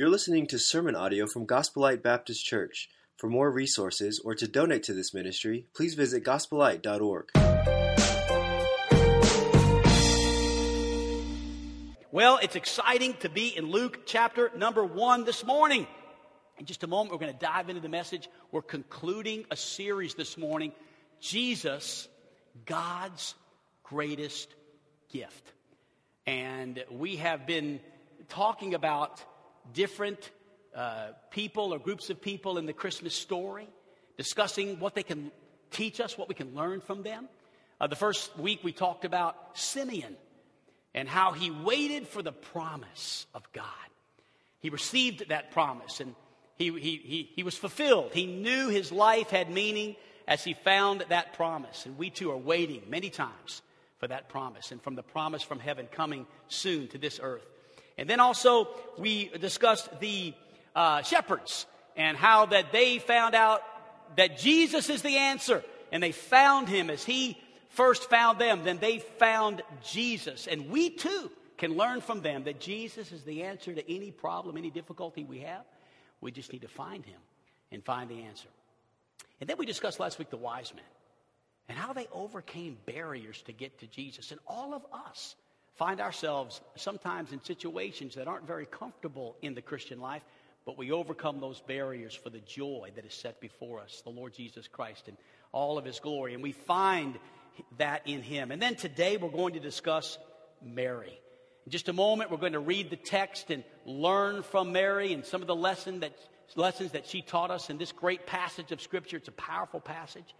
You're listening to sermon audio from Gospel Light Baptist Church. For more resources or to donate to this ministry, please visit gospelite.org. Well, it's exciting to be in Luke chapter number one this morning. In just a moment, we're going to dive into the message. We're concluding a series this morning Jesus, God's greatest gift. And we have been talking about different uh, people or groups of people in the Christmas story, discussing what they can teach us, what we can learn from them. Uh, the first week we talked about Simeon and how he waited for the promise of God. He received that promise and he, he, he, he was fulfilled. He knew his life had meaning as he found that promise. And we too are waiting many times for that promise and from the promise from heaven coming soon to this earth. And then also, we discussed the uh, shepherds and how that they found out that Jesus is the answer. And they found him as he first found them. Then they found Jesus. And we too can learn from them that Jesus is the answer to any problem, any difficulty we have. We just need to find him and find the answer. And then we discussed last week the wise men and how they overcame barriers to get to Jesus. And all of us find ourselves sometimes in situations that aren't very comfortable in the Christian life, but we overcome those barriers for the joy that is set before us, the Lord Jesus Christ and all of his glory. And we find that in him. And then today we're going to discuss Mary. In just a moment, we're going to read the text and learn from Mary and some of the lesson that, lessons that she taught us in this great passage of Scripture. It's a powerful passage.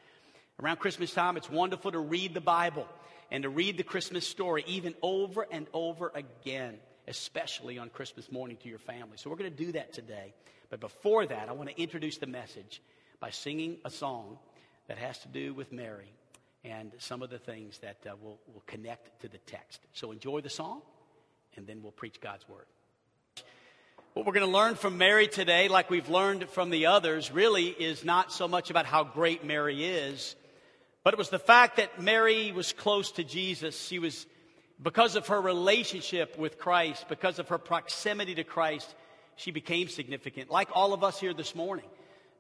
Around Christmas time, it's wonderful to read the Bible and to read the Christmas story even over and over again, especially on Christmas morning to your family. So we're going to do that today. But before that, I want to introduce the message by singing a song that has to do with Mary and some of the things that uh, will, will connect to the text. So enjoy the song, and then we'll preach God's word. What we're going to learn from Mary today, like we've learned from the others, really is not so much about how great Mary is, but it was the fact that Mary was close to Jesus. She was, because of her relationship with Christ, because of her proximity to Christ, she became significant, like all of us here this morning.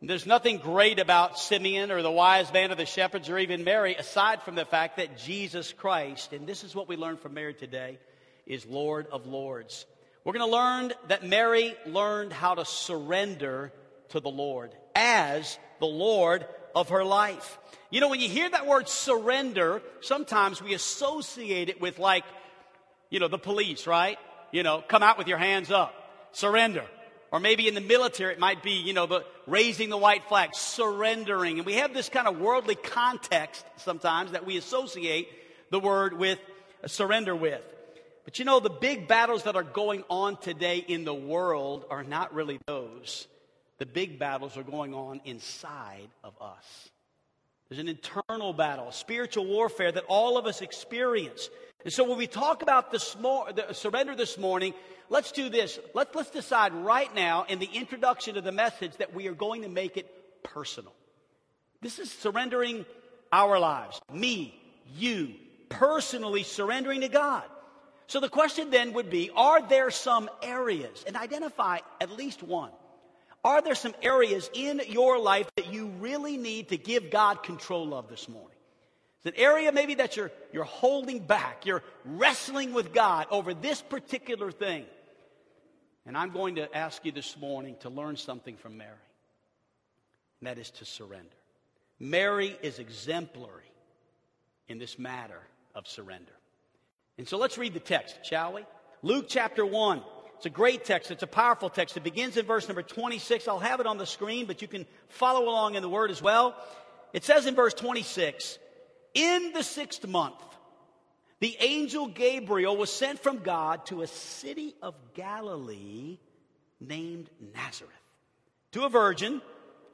There's nothing great about Simeon or the wise man or the shepherds or even Mary aside from the fact that Jesus Christ, and this is what we learn from Mary today, is Lord of Lords. We're going to learn that Mary learned how to surrender to the Lord as the Lord of her life. You know, when you hear that word surrender, sometimes we associate it with like, you know, the police, right? You know, come out with your hands up, surrender. Or maybe in the military, it might be, you know, the raising the white flag, surrendering. And we have this kind of worldly context sometimes that we associate the word with uh, surrender with. But you know, the big battles that are going on today in the world are not really those. The big battles are going on inside of us. There's an internal battle, spiritual warfare that all of us experience. And so when we talk about this mo- the surrender this morning, let's do this. Let, let's decide right now in the introduction of the message that we are going to make it personal. This is surrendering our lives, me, you, personally surrendering to God. So the question then would be Are there some areas, and identify at least one, are there some areas in your life that you really need to give God control of this morning? Is an area maybe that you're, you're holding back, you're wrestling with God over this particular thing. And I'm going to ask you this morning to learn something from Mary, and that is to surrender. Mary is exemplary in this matter of surrender. And so let's read the text, shall we? Luke chapter 1. It's a great text. It's a powerful text. It begins in verse number 26. I'll have it on the screen, but you can follow along in the word as well. It says in verse 26, in the sixth month, the angel Gabriel was sent from God to a city of Galilee named Nazareth to a virgin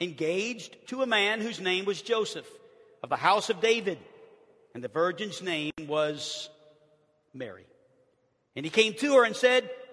engaged to a man whose name was Joseph of the house of David. And the virgin's name was Mary. And he came to her and said,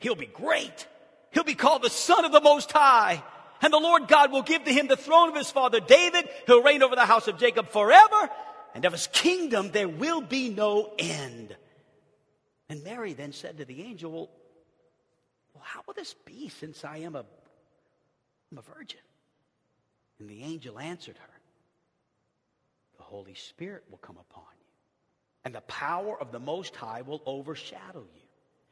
He'll be great. He'll be called the Son of the Most High. And the Lord God will give to him the throne of his father David. He'll reign over the house of Jacob forever. And of his kingdom there will be no end. And Mary then said to the angel, Well, how will this be since I am a, I'm a virgin? And the angel answered her, The Holy Spirit will come upon you, and the power of the Most High will overshadow you.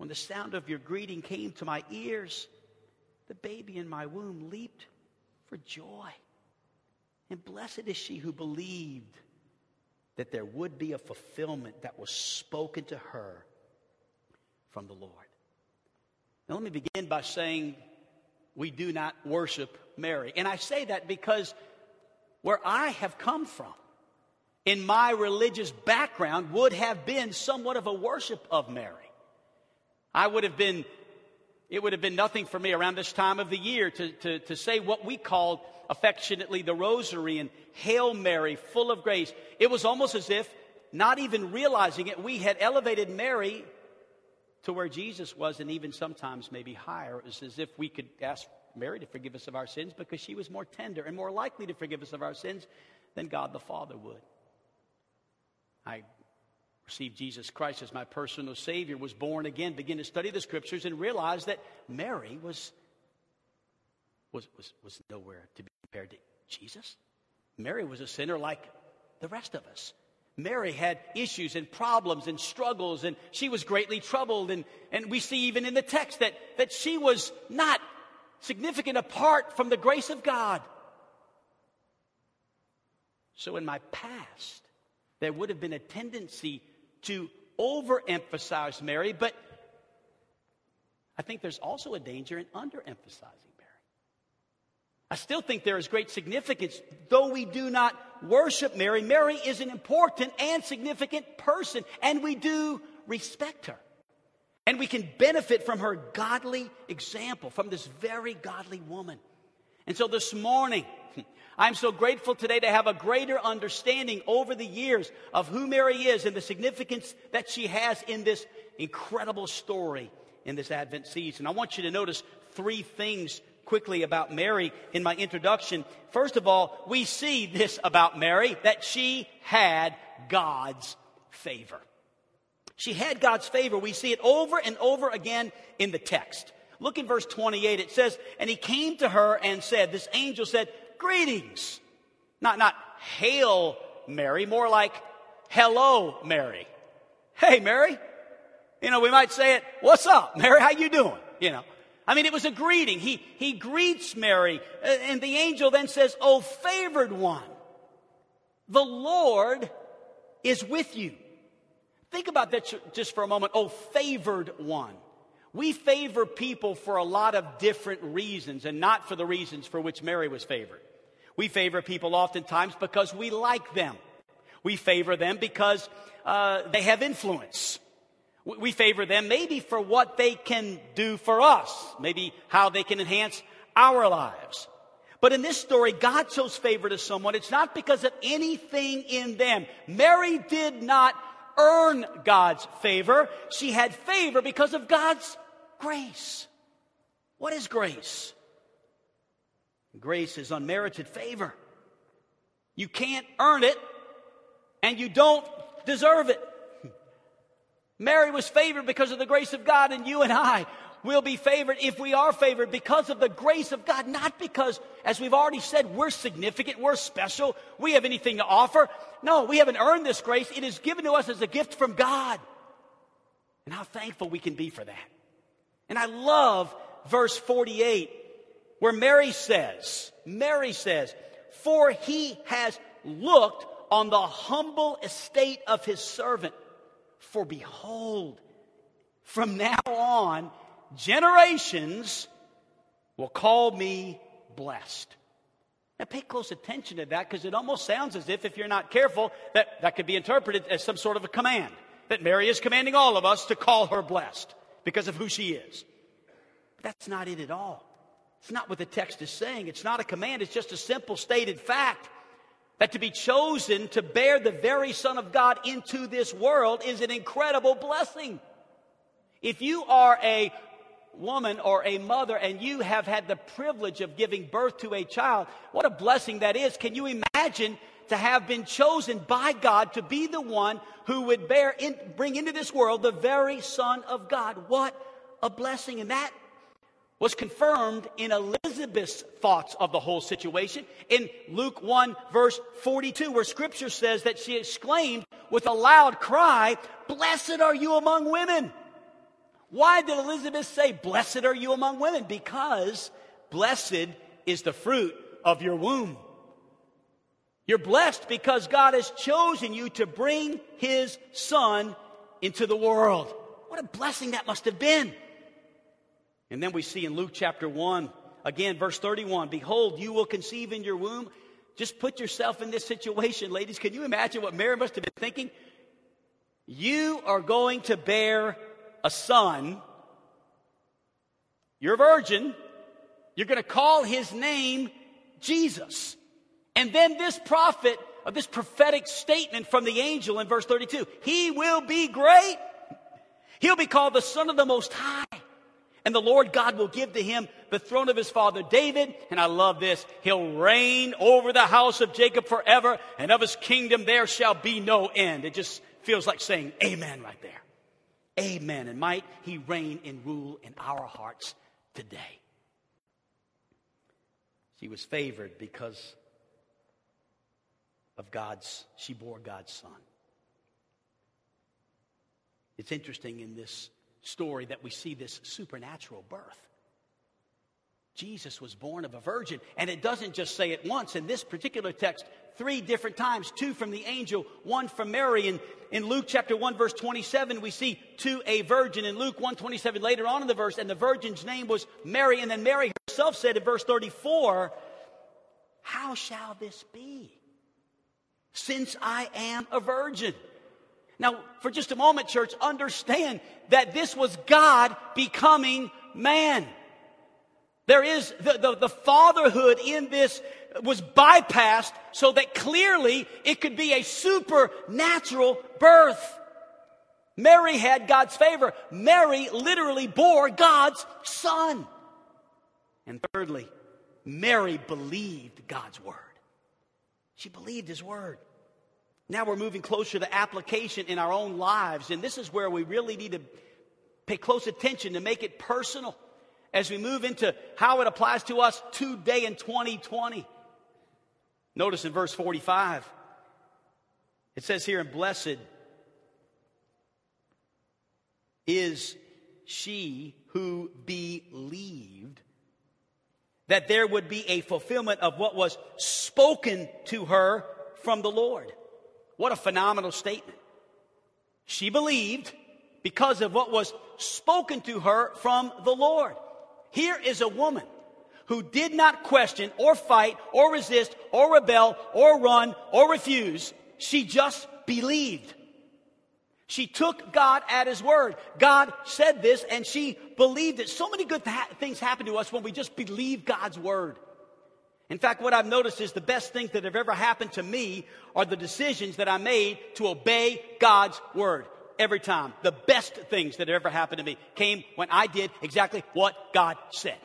when the sound of your greeting came to my ears, the baby in my womb leaped for joy. And blessed is she who believed that there would be a fulfillment that was spoken to her from the Lord. Now, let me begin by saying we do not worship Mary. And I say that because where I have come from, in my religious background, would have been somewhat of a worship of Mary. I would have been, it would have been nothing for me around this time of the year to, to, to say what we called affectionately the rosary and Hail Mary, full of grace. It was almost as if, not even realizing it, we had elevated Mary to where Jesus was, and even sometimes maybe higher. It was as if we could ask Mary to forgive us of our sins because she was more tender and more likely to forgive us of our sins than God the Father would. I received Jesus Christ as my personal Savior, was born again, began to study the Scriptures, and realized that Mary was, was, was, was nowhere to be compared to Jesus. Mary was a sinner like the rest of us. Mary had issues and problems and struggles, and she was greatly troubled. And, and we see even in the text that, that she was not significant apart from the grace of God. So, in my past, there would have been a tendency to overemphasize Mary, but I think there's also a danger in underemphasizing Mary. I still think there is great significance, though we do not worship Mary. Mary is an important and significant person, and we do respect her. And we can benefit from her godly example, from this very godly woman. And so this morning, I'm so grateful today to have a greater understanding over the years of who Mary is and the significance that she has in this incredible story in this Advent season. I want you to notice three things quickly about Mary in my introduction. First of all, we see this about Mary that she had God's favor. She had God's favor. We see it over and over again in the text. Look in verse 28. It says, And he came to her and said, This angel said, greetings. Not, not hail Mary, more like hello Mary. Hey Mary. You know, we might say it, what's up, Mary? How you doing? You know. I mean, it was a greeting. He, he greets Mary, uh, and the angel then says, Oh, favored one, the Lord is with you. Think about that just for a moment. Oh, favored one. We favor people for a lot of different reasons and not for the reasons for which Mary was favored. We favor people oftentimes because we like them. We favor them because uh, they have influence. We favor them maybe for what they can do for us, maybe how they can enhance our lives. But in this story, God shows favor to someone. It's not because of anything in them. Mary did not earn God's favor. She had favor because of God's grace. What is grace? Grace is unmerited favor. You can't earn it, and you don't deserve it. Mary was favored because of the grace of God, and you and I will be favored if we are favored because of the grace of God, not because, as we've already said, we're significant, we're special, we have anything to offer. No, we haven't earned this grace. It is given to us as a gift from God. And how thankful we can be for that. And I love verse 48 where Mary says, Mary says, for he has looked on the humble estate of his servant. For behold, from now on, generations will call me blessed. Now, pay close attention to that because it almost sounds as if, if you're not careful, that that could be interpreted as some sort of a command. That Mary is commanding all of us to call her blessed because of who she is. But that's not it at all. It's not what the text is saying. It's not a command, it's just a simple stated fact that to be chosen to bear the very Son of God into this world is an incredible blessing. If you are a woman or a mother and you have had the privilege of giving birth to a child, what a blessing that is. Can you imagine to have been chosen by God to be the one who would bear in, bring into this world the very Son of God? What a blessing. And that was confirmed in Elizabeth's thoughts of the whole situation in Luke 1, verse 42, where scripture says that she exclaimed with a loud cry, Blessed are you among women. Why did Elizabeth say, Blessed are you among women? Because blessed is the fruit of your womb. You're blessed because God has chosen you to bring his son into the world. What a blessing that must have been. And then we see in Luke chapter 1, again, verse 31 Behold, you will conceive in your womb. Just put yourself in this situation, ladies. Can you imagine what Mary must have been thinking? You are going to bear a son. You're a virgin. You're going to call his name Jesus. And then this prophet, of this prophetic statement from the angel in verse 32 He will be great. He'll be called the Son of the Most High. And the Lord God will give to him the throne of his father David. And I love this. He'll reign over the house of Jacob forever, and of his kingdom there shall be no end. It just feels like saying amen right there. Amen. And might he reign and rule in our hearts today. She was favored because of God's, she bore God's son. It's interesting in this story that we see this supernatural birth. Jesus was born of a virgin, and it doesn't just say it once. In this particular text, three different times two from the angel, one from Mary. And in Luke chapter 1, verse 27, we see to a virgin. In Luke 1 27, later on in the verse, and the virgin's name was Mary. And then Mary herself said in verse 34, How shall this be? Since I am a virgin. Now, for just a moment, church, understand that this was God becoming man. There is the, the, the, fatherhood in this was bypassed so that clearly it could be a supernatural birth. Mary had God's favor. Mary literally bore God's son. And thirdly, Mary believed God's word. She believed his word. Now we're moving closer to application in our own lives, and this is where we really need to pay close attention to make it personal as we move into how it applies to us today in 2020. Notice in verse 45, it says here, and blessed is she who believed that there would be a fulfillment of what was spoken to her from the Lord. What a phenomenal statement. She believed because of what was spoken to her from the Lord. Here is a woman who did not question or fight or resist or rebel or run or refuse. She just believed. She took God at His word. God said this and she believed it. So many good th- things happen to us when we just believe God's word. In fact, what I've noticed is the best things that have ever happened to me are the decisions that I made to obey God's word. Every time. The best things that have ever happened to me came when I did exactly what God said.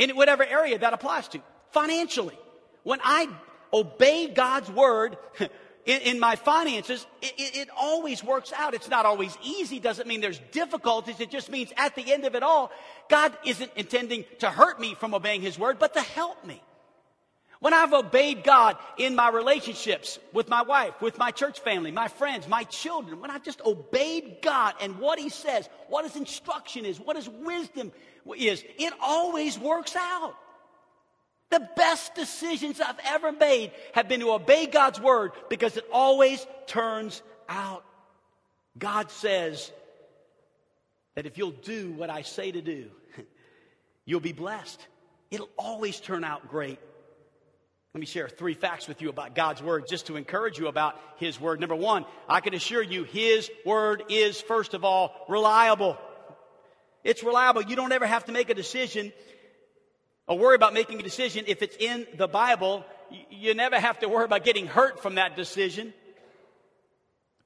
In whatever area that applies to. Financially. When I obey God's word in, in my finances, it, it, it always works out. It's not always easy. Doesn't mean there's difficulties. It just means at the end of it all, God isn't intending to hurt me from obeying His word, but to help me. When I've obeyed God in my relationships with my wife, with my church family, my friends, my children, when I've just obeyed God and what He says, what His instruction is, what His wisdom is, it always works out. The best decisions I've ever made have been to obey God's word because it always turns out. God says that if you'll do what I say to do, you'll be blessed. It'll always turn out great. Let me share three facts with you about God's word just to encourage you about his word. Number one, I can assure you his word is, first of all, reliable. It's reliable. You don't ever have to make a decision or worry about making a decision if it's in the Bible. You never have to worry about getting hurt from that decision.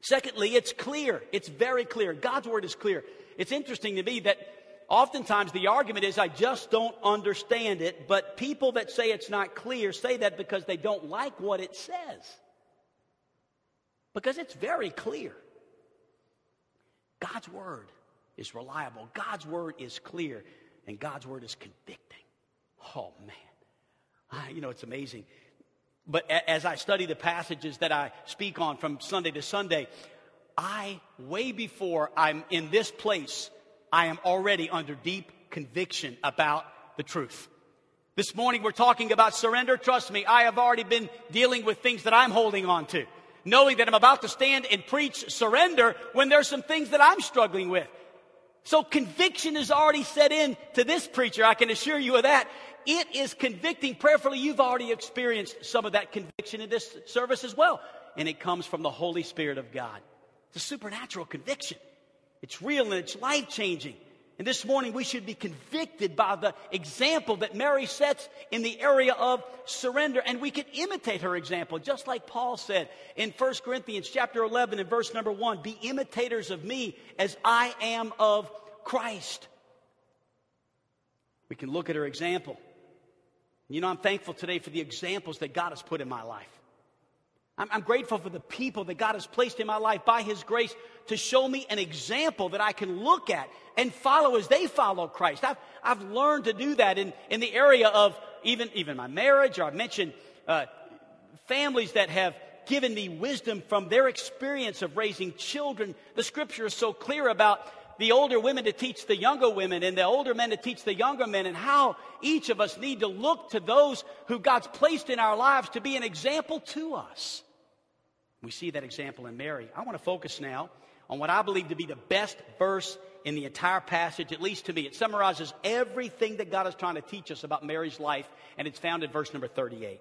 Secondly, it's clear. It's very clear. God's word is clear. It's interesting to me that oftentimes the argument is, I just don't understand it, but people that say it's not clear say that because they don't like what it says. Because it's very clear. God's word is reliable, God's word is clear, and God's word is convicting. Oh, man. you know, it's amazing. But as I study the passages that I speak on from Sunday to Sunday, I, way before I'm in this place, I am already under deep conviction about the truth. This morning we're talking about surrender. Trust me, I have already been dealing with things that I'm holding on to. Knowing that I'm about to stand and preach surrender when there's some things that I'm struggling with. So conviction is already set in to this preacher. I can assure you of that. It is convicting. Prayerfully, you've already experienced some of that conviction in this service as well. And it comes from the Holy Spirit of God. It's a supernatural conviction. It's real and it's life changing. And this morning we should be convicted by the example that Mary sets in the area of surrender. And we can imitate her example, just like Paul said in 1 Corinthians chapter 11 and verse number 1 Be imitators of me as I am of Christ. We can look at her example. You know, I'm thankful today for the examples that God has put in my life. I'm, I'm, grateful for the people that God has placed in my life by His grace to show me an example that I can look at and follow as they follow Christ. I've, I've learned to do that in, in the area of even, even my marriage, or I've mentioned uh, families that have given me wisdom from their experience of raising children. The scripture is so clear about the older women to teach the younger women and the older men to teach the younger men and how each of us need to look to those who God's placed in our lives to be an example to us. We see that example in Mary. I want to focus now on what I believe to be the best verse in the entire passage, at least to me. It summarizes everything that God is trying to teach us about Mary's life, and it's found in verse number 38.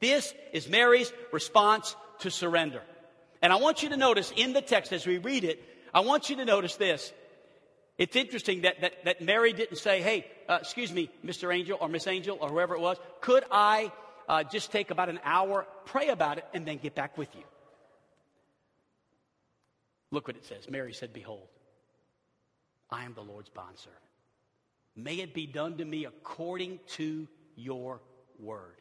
This is Mary's response to surrender. And I want you to notice in the text as we read it, I want you to notice this. It's interesting that, that, that Mary didn't say, hey, uh, excuse me, Mr. Angel or Miss Angel or whoever it was, could I uh, just take about an hour, pray about it, and then get back with you? Look what it says. Mary said, Behold, I am the Lord's bondservant. May it be done to me according to your word.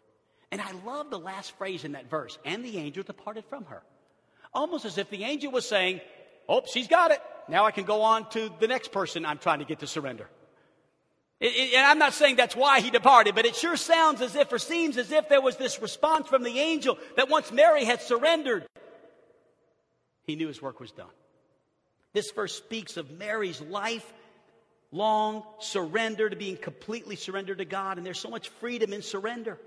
And I love the last phrase in that verse. And the angel departed from her. Almost as if the angel was saying, Oh, she's got it. Now I can go on to the next person I'm trying to get to surrender. It, it, and I'm not saying that's why he departed, but it sure sounds as if or seems as if there was this response from the angel that once Mary had surrendered, he knew his work was done. This verse speaks of Mary's life long surrender to being completely surrendered to God, and there's so much freedom in surrender.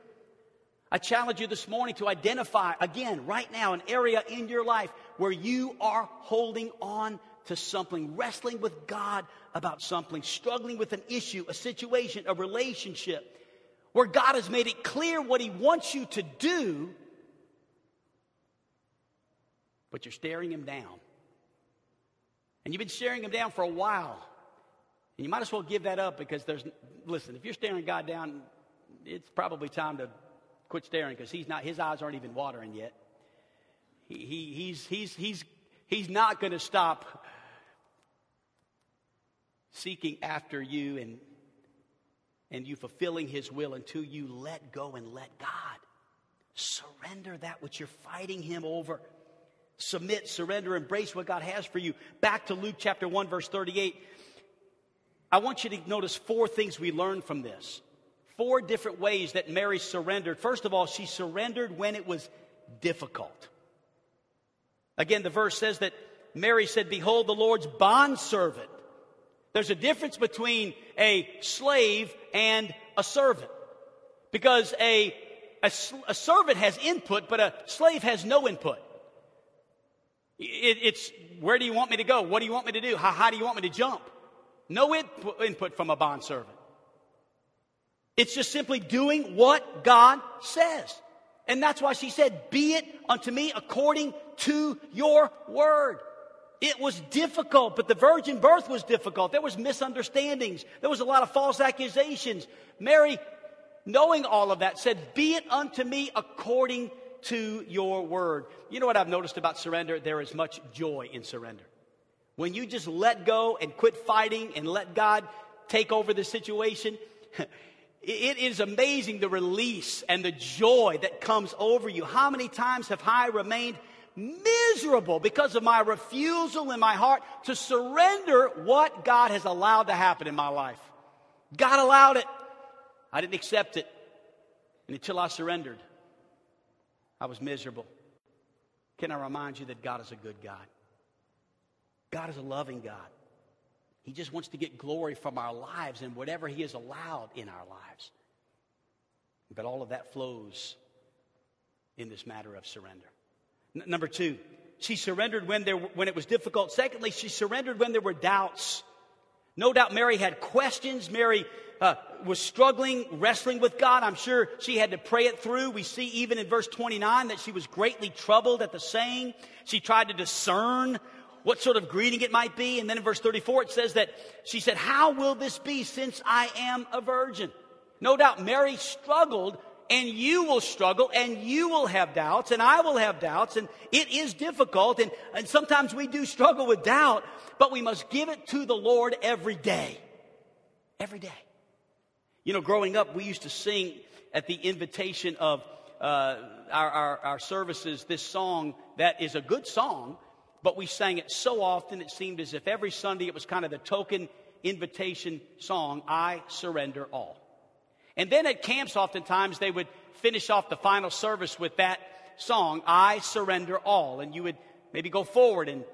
I challenge you this morning to identify, again, right now, an area in your life where you are holding on to something, wrestling with God about something, struggling with an issue, a situation, a relationship, where God has made it clear what He wants you to do, but you're staring Him down. And you've been staring Him down for a while. And you might as well give that up because there's, listen, if you're staring God down, it's probably time to quit staring because he's not, his eyes aren't even watering yet. He, he, he's, he's, he's, he's not going to stop seeking after you and, and you fulfilling his will until you let go and let God. Surrender that which you're fighting him over. Submit, surrender, embrace what God has for you. Back to Luke chapter 1, verse 38. I want you to notice four things we learned from this. Four different ways that Mary surrendered. First of all, she surrendered when it was difficult. Again, the verse says that Mary said, Behold, the Lord's bondservant. There's a difference between a slave and a servant. Because a, a, a servant has input, but a slave has no input. It, it's where do you want me to go? What do you want me to do? How high do you want me to jump? No input, from a bondservant. It's just simply doing what God says. And that's why she said, Be it unto me according to your word. It was difficult, but the virgin birth was difficult. There was misunderstandings. There was a lot of false accusations. Mary, knowing all of that, said, Be it unto me according to your word. You know what I've noticed about surrender? There is much joy in surrender. When you just let go and quit fighting and let God take over the situation, it is amazing the release and the joy that comes over you. How many times have I remained miserable because of my refusal in my heart to surrender what God has allowed to happen in my life. God allowed it. I didn't accept it. And until I surrendered, I was miserable. Can I remind you that God is a good God? God is a loving God. He just wants to get glory from our lives and whatever He has allowed in our lives. But all of that flows in this matter of surrender. N- number two, she surrendered when, there, when it was difficult. Secondly, she surrendered when there were doubts. No doubt Mary had questions. Mary uh, was struggling, wrestling with God. I'm sure she had to pray it through. We see even in verse 29 that she was greatly troubled at the saying. She tried to discern what sort of greeting it might be. And then in verse 34, it says that she said, How will this be since I am a virgin? No doubt Mary struggled and you will struggle and you will have doubts and I will have doubts and it is difficult and, and sometimes we do struggle with doubt, but we must give it to the Lord every day. Every day. You know, growing up, we used to sing at the invitation of uh, our, our, our services this song that is a good song, but we sang it so often it seemed as if every Sunday it was kind of the token invitation song, I surrender all. And then at camps, oftentimes, they would finish off the final service with that song, I surrender all. And you would maybe go forward and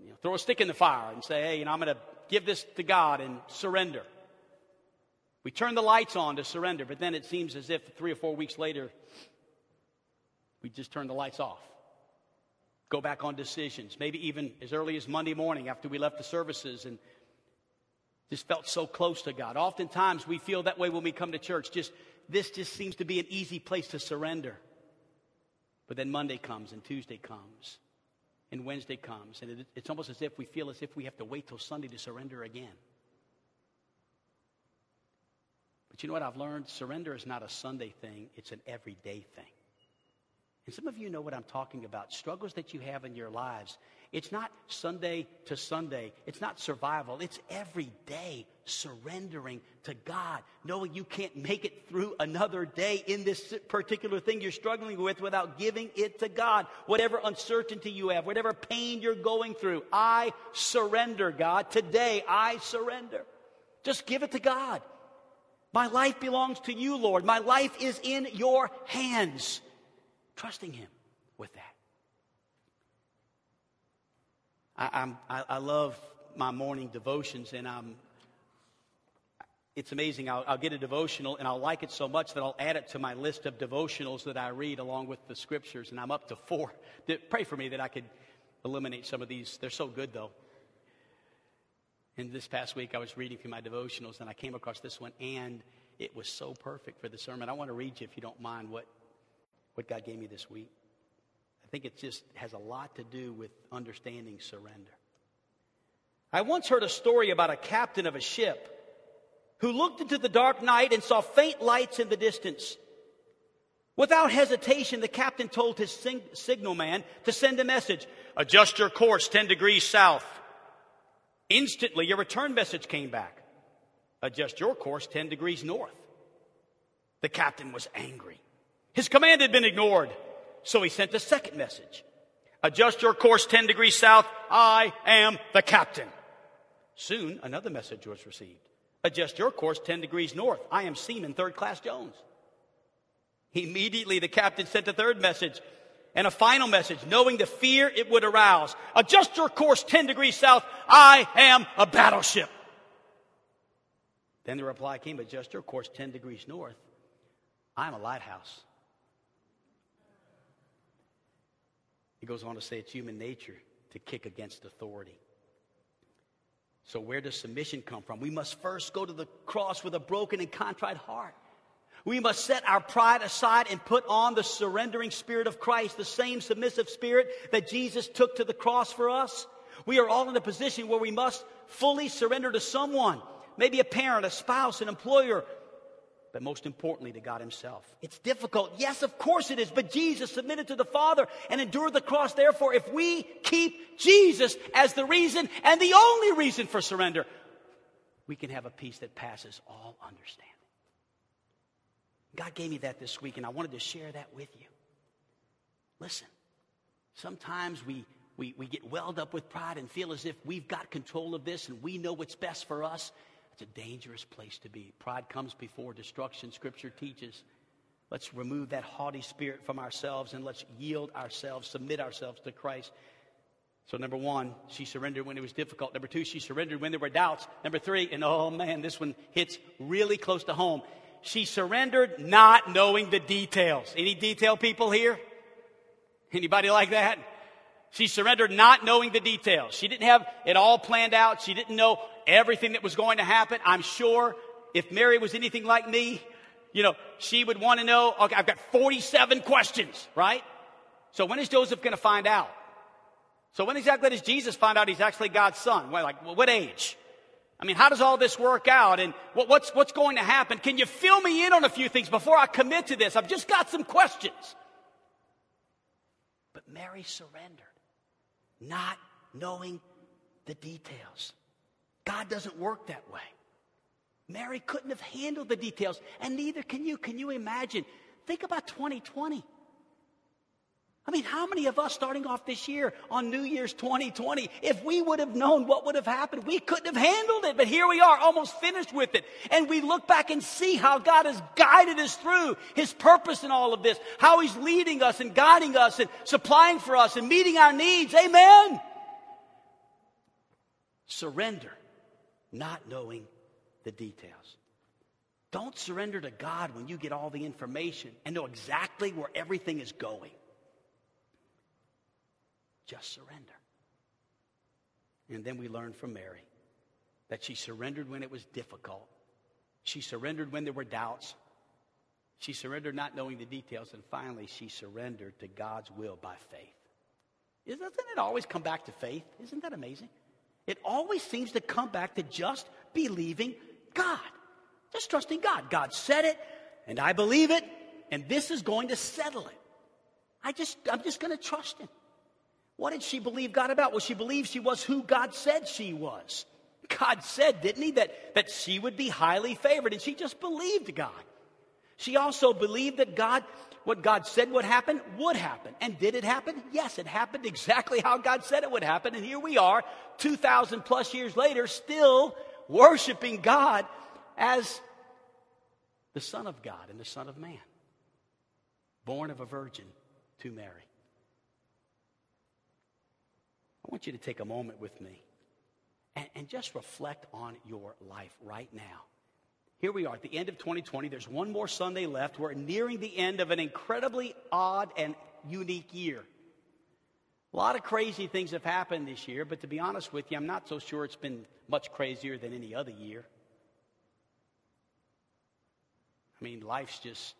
you know, throw a stick in the fire and say, hey, you know, I'm going to give this to God and surrender. We turn the lights on to surrender, but then it seems as if three or four weeks later, we just turn the lights off. Go back on decisions, maybe even as early as Monday morning after we left the services and just felt so close to God. Oftentimes we feel that way when we come to church. Just this just seems to be an easy place to surrender. But then Monday comes and Tuesday comes and Wednesday comes and it, it's almost as if we feel as if we have to wait till Sunday to surrender again. But you know what I've learned? Surrender is not a Sunday thing, it's an everyday thing. And some of you know what I'm talking about. Struggles that you have in your lives. It's not Sunday to Sunday. It's not survival. It's every day surrendering to God, knowing you can't make it through another day in this particular thing you're struggling with without giving it to God. Whatever uncertainty you have, whatever pain you're going through, I surrender, God. Today, I surrender. Just give it to God. My life belongs to you, Lord. My life is in your hands trusting Him with that. I, I, I love my morning devotions, and I'm, it's amazing. I'll, I'll, get a devotional, and I'll like it so much that I'll add it to my list of devotionals that I read along with the scriptures, and I'm up to four. Pray for me that I could eliminate some of these. They're so good, though. And this past week, I was reading through my devotionals, and I came across this one, and it was so perfect for the sermon. I want to read you, if you don't mind, what what God gave me this week. I think it just has a lot to do with understanding surrender. I once heard a story about a captain of a ship who looked into the dark night and saw faint lights in the distance. Without hesitation, the captain told his sing- signal man to send a message Adjust your course 10 degrees south. Instantly, a return message came back Adjust your course 10 degrees north. The captain was angry. His command had been ignored. So he sent a second message. Adjust your course 10 degrees south. I am the captain. Soon another message was received. Adjust your course 10 degrees north. I am Seaman Third Class Jones. Immediately the captain sent a third message and a final message, knowing the fear it would arouse. Adjust your course 10 degrees south. I am a battleship. Then the reply came, adjust your course 10 degrees north. I'm a lighthouse. He goes on to say it's human nature to kick against authority. So, where does submission come from? We must first go to the cross with a broken and contrite heart. We must set our pride aside and put on the surrendering spirit of Christ, the same submissive spirit that Jesus took to the cross for us. We are all in a position where we must fully surrender to someone, maybe a parent, a spouse, an employer, but most importantly to God Himself. It's difficult. Yes, of course it is. But Jesus submitted to the Father and endured the cross. Therefore, if we keep Jesus as the reason and the only reason for surrender, we can have a peace that passes all understanding. God gave me that this week, and I wanted to share that with you. Listen, sometimes we, we, we get welled up with pride and feel as if we've got control of this and we know what's best for us. It's a dangerous place to be. Pride comes before destruction, Scripture teaches. Let's remove that haughty spirit from ourselves and let's yield ourselves, submit ourselves to Christ. So, number one, she surrendered when it was difficult. Number two, she surrendered when there were doubts. Number three, and oh man, this one hits really close to home she surrendered not knowing the details. Any detail people here? Anybody like that? She surrendered not knowing the details. She didn't have it all planned out. She didn't know everything that was going to happen. I'm sure if Mary was anything like me, you know, she would want to know, okay, I've got 47 questions, right? So when is Joseph going to find out? So when exactly does Jesus find out he's actually God's son? Well, like, what age? I mean, how does all this work out and what, what's, what's going to happen? Can you fill me in on a few things before I commit to this? I've just got some questions. But Mary surrendered, not knowing the details. God doesn't work that way. Mary couldn't have handled the details, and neither can you. Can you imagine? Think about 2020. I mean, how many of us starting off this year on New Year's 2020, if we would have known what would have happened, we couldn't have handled it. But here we are, almost finished with it. And we look back and see how God has guided us through His purpose in all of this, how He's leading us and guiding us and supplying for us and meeting our needs. Amen. Surrender, not knowing the details. Don't surrender to God when you get all the information and know exactly where everything is going. Just surrender. And then we learn from Mary that she surrendered when it was difficult. She surrendered when there were doubts. She surrendered not knowing the details. And finally, she surrendered to God's will by faith. Doesn't it always come back to faith? Isn't that amazing? It always seems to come back to just believing God. Just trusting God. God said it, and I believe it, and this is going to settle it. I just, I'm just going to trust Him. What did she believe God about? Well, she believed she was who God said she was. God said, didn't he, that, that she would be highly favored, and she just believed God. She also believed that God, what God said would happen, would happen. And did it happen? Yes, it happened exactly how God said it would happen. And here we are, 2,000 plus years later, still worshiping God as the Son of God and the Son of Man, born of a virgin to Mary. I want you to take a moment with me and, and just reflect on your life right now. Here we are at the end of 2020. There's one more Sunday left. We're nearing the end of an incredibly odd and unique year. A lot of crazy things have happened this year, but to be honest with you, I'm not so sure it's been much crazier than any other year. I mean, life's just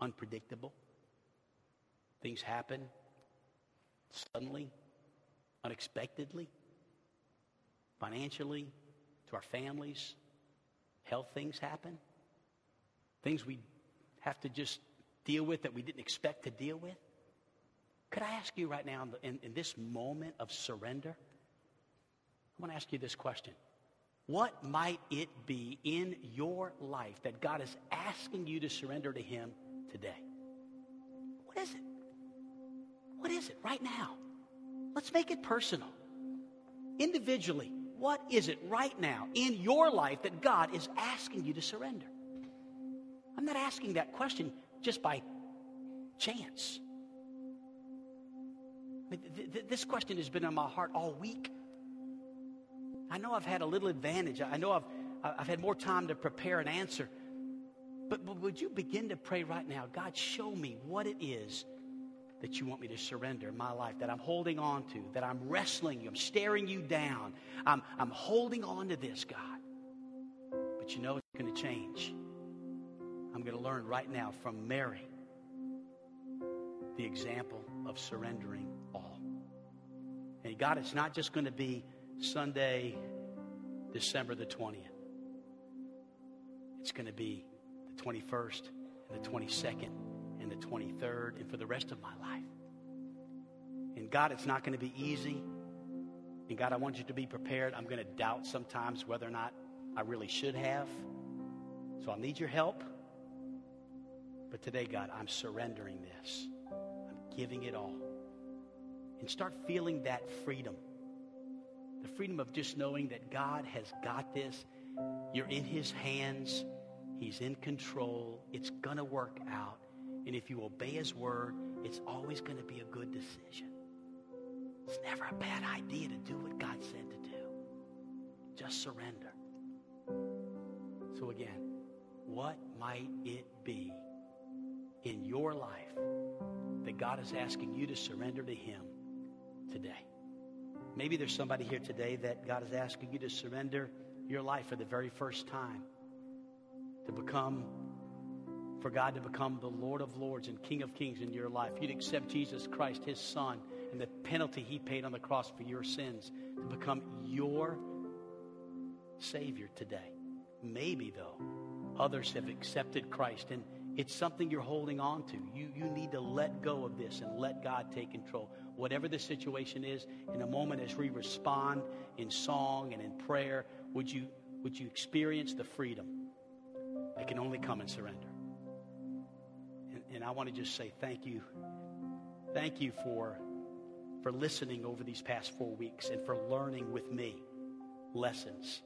unpredictable. Things happen suddenly, unexpectedly, financially, to our families. Health things happen. Things we have to just deal with that we didn't expect to deal with. Could I ask you right now, in, in this moment of surrender, I want to ask you this question. What might it be in your life that God is asking you to surrender to Him today? What is it? What is it right now? Let's make it personal. Individually, what is it right now in your life that God is asking you to surrender? I'm not asking that question just by chance. This question has been on my heart all week. I know I've had a little advantage. I know I've, I've had more time to prepare an answer. But, but would you begin to pray right now? God, show me what it is that you want me to surrender my life, that I'm holding on to, that I'm wrestling you, I'm staring you down. I'm, I'm holding on to this, God. But you know it's going to change. I'm going to learn right now from Mary the example of surrendering all. And God, it's not just going to be Sunday, December the 20th. It's going to be the 21st and the 22nd and the 23rd and for the rest of my life. And God, it's not going to be easy. And God, I want you to be prepared. I'm going to doubt sometimes whether or not I really should have. So I'll need your help. But today, God, I'm surrendering this. I'm giving it all. And start feeling that freedom. The freedom of just knowing that God has got this. You're in His hands. He's in control. It's going to work out. And if you obey His word, it's always going to be a good decision. It's never a bad idea to do what God said to do. Just surrender. So, again, what might it be in your life that God is asking you to surrender to Him today? Maybe there's somebody here today that God is asking you to surrender your life for the very first time, to become, for God to become the Lord of Lords and King of Kings in your life. You'd accept Jesus Christ, His Son, and the penalty He paid on the cross for your sins to become your Savior today. Maybe, though, others have accepted Christ and it's something you're holding on to. You, you need to let go of this and let God take control. Whatever the situation is, in a moment as we respond in song and in prayer, would you, would you experience the freedom that can only come in surrender? And, I want to just say thank you. Thank you for, for listening over these past four weeks and for learning with me lessons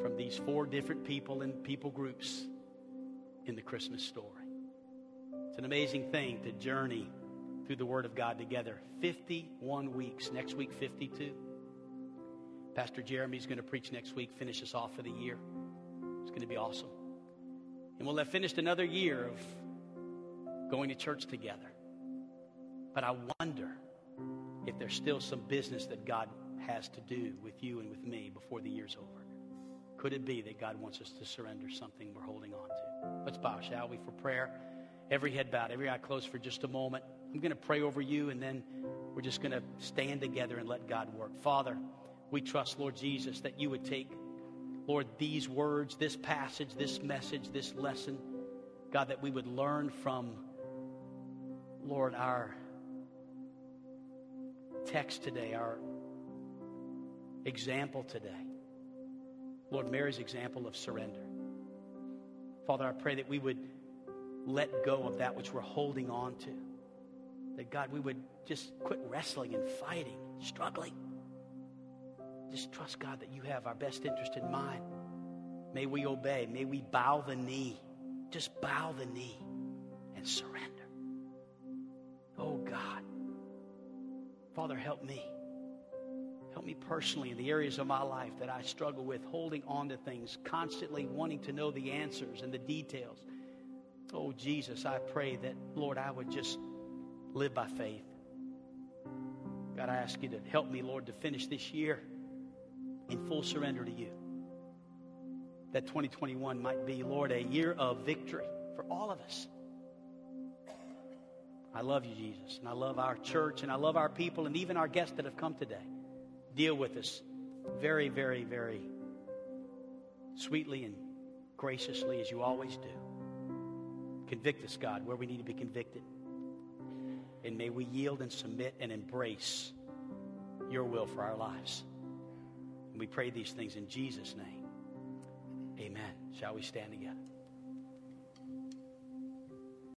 from these four different people and people groups in the Christmas story. It's an amazing thing to journey through the Word of God together. 51 weeks. Next week, 52. Pastor Jeremy's going to preach next week, finish us off for the year. It's going to be awesome. And we'll have finished another year of going to church together. But I wonder if there's still some business that God has to do with you and with me before the year's over. Could it be that God wants us to surrender something we're holding on to? Let's bow, shall we, for prayer? Every head bowed, every eye closed for just a moment. I'm going to pray over you, and then we're just going to stand together and let God work. Father, we trust, Lord Jesus, that you would take, Lord, these words, this passage, this message, this lesson, God, that we would learn from, Lord, our text today, our example today. Lord, Mary's example of surrender. Father, I pray that we would let go of that which we're holding on to. That God, we would just quit wrestling and fighting, struggling. Just trust, God, that you have our best interest in mind. May we obey. May we bow the knee. Just bow the knee and surrender. Father, help me. Help me personally in the areas of my life that I struggle with, holding on to things, constantly wanting to know the answers and the details. Oh, Jesus, I pray that, Lord, I would just live by faith. God, I ask you to help me, Lord, to finish this year in full surrender to you. That 2021 might be, Lord, a year of victory for all of us. I love you, Jesus, and I love our church, and I love our people, and even our guests that have come today. Deal with us very, very, very sweetly and graciously as you always do. Convict us, God, where we need to be convicted. And may we yield and submit and embrace your will for our lives. And we pray these things in Jesus' name. Amen. Shall we stand together?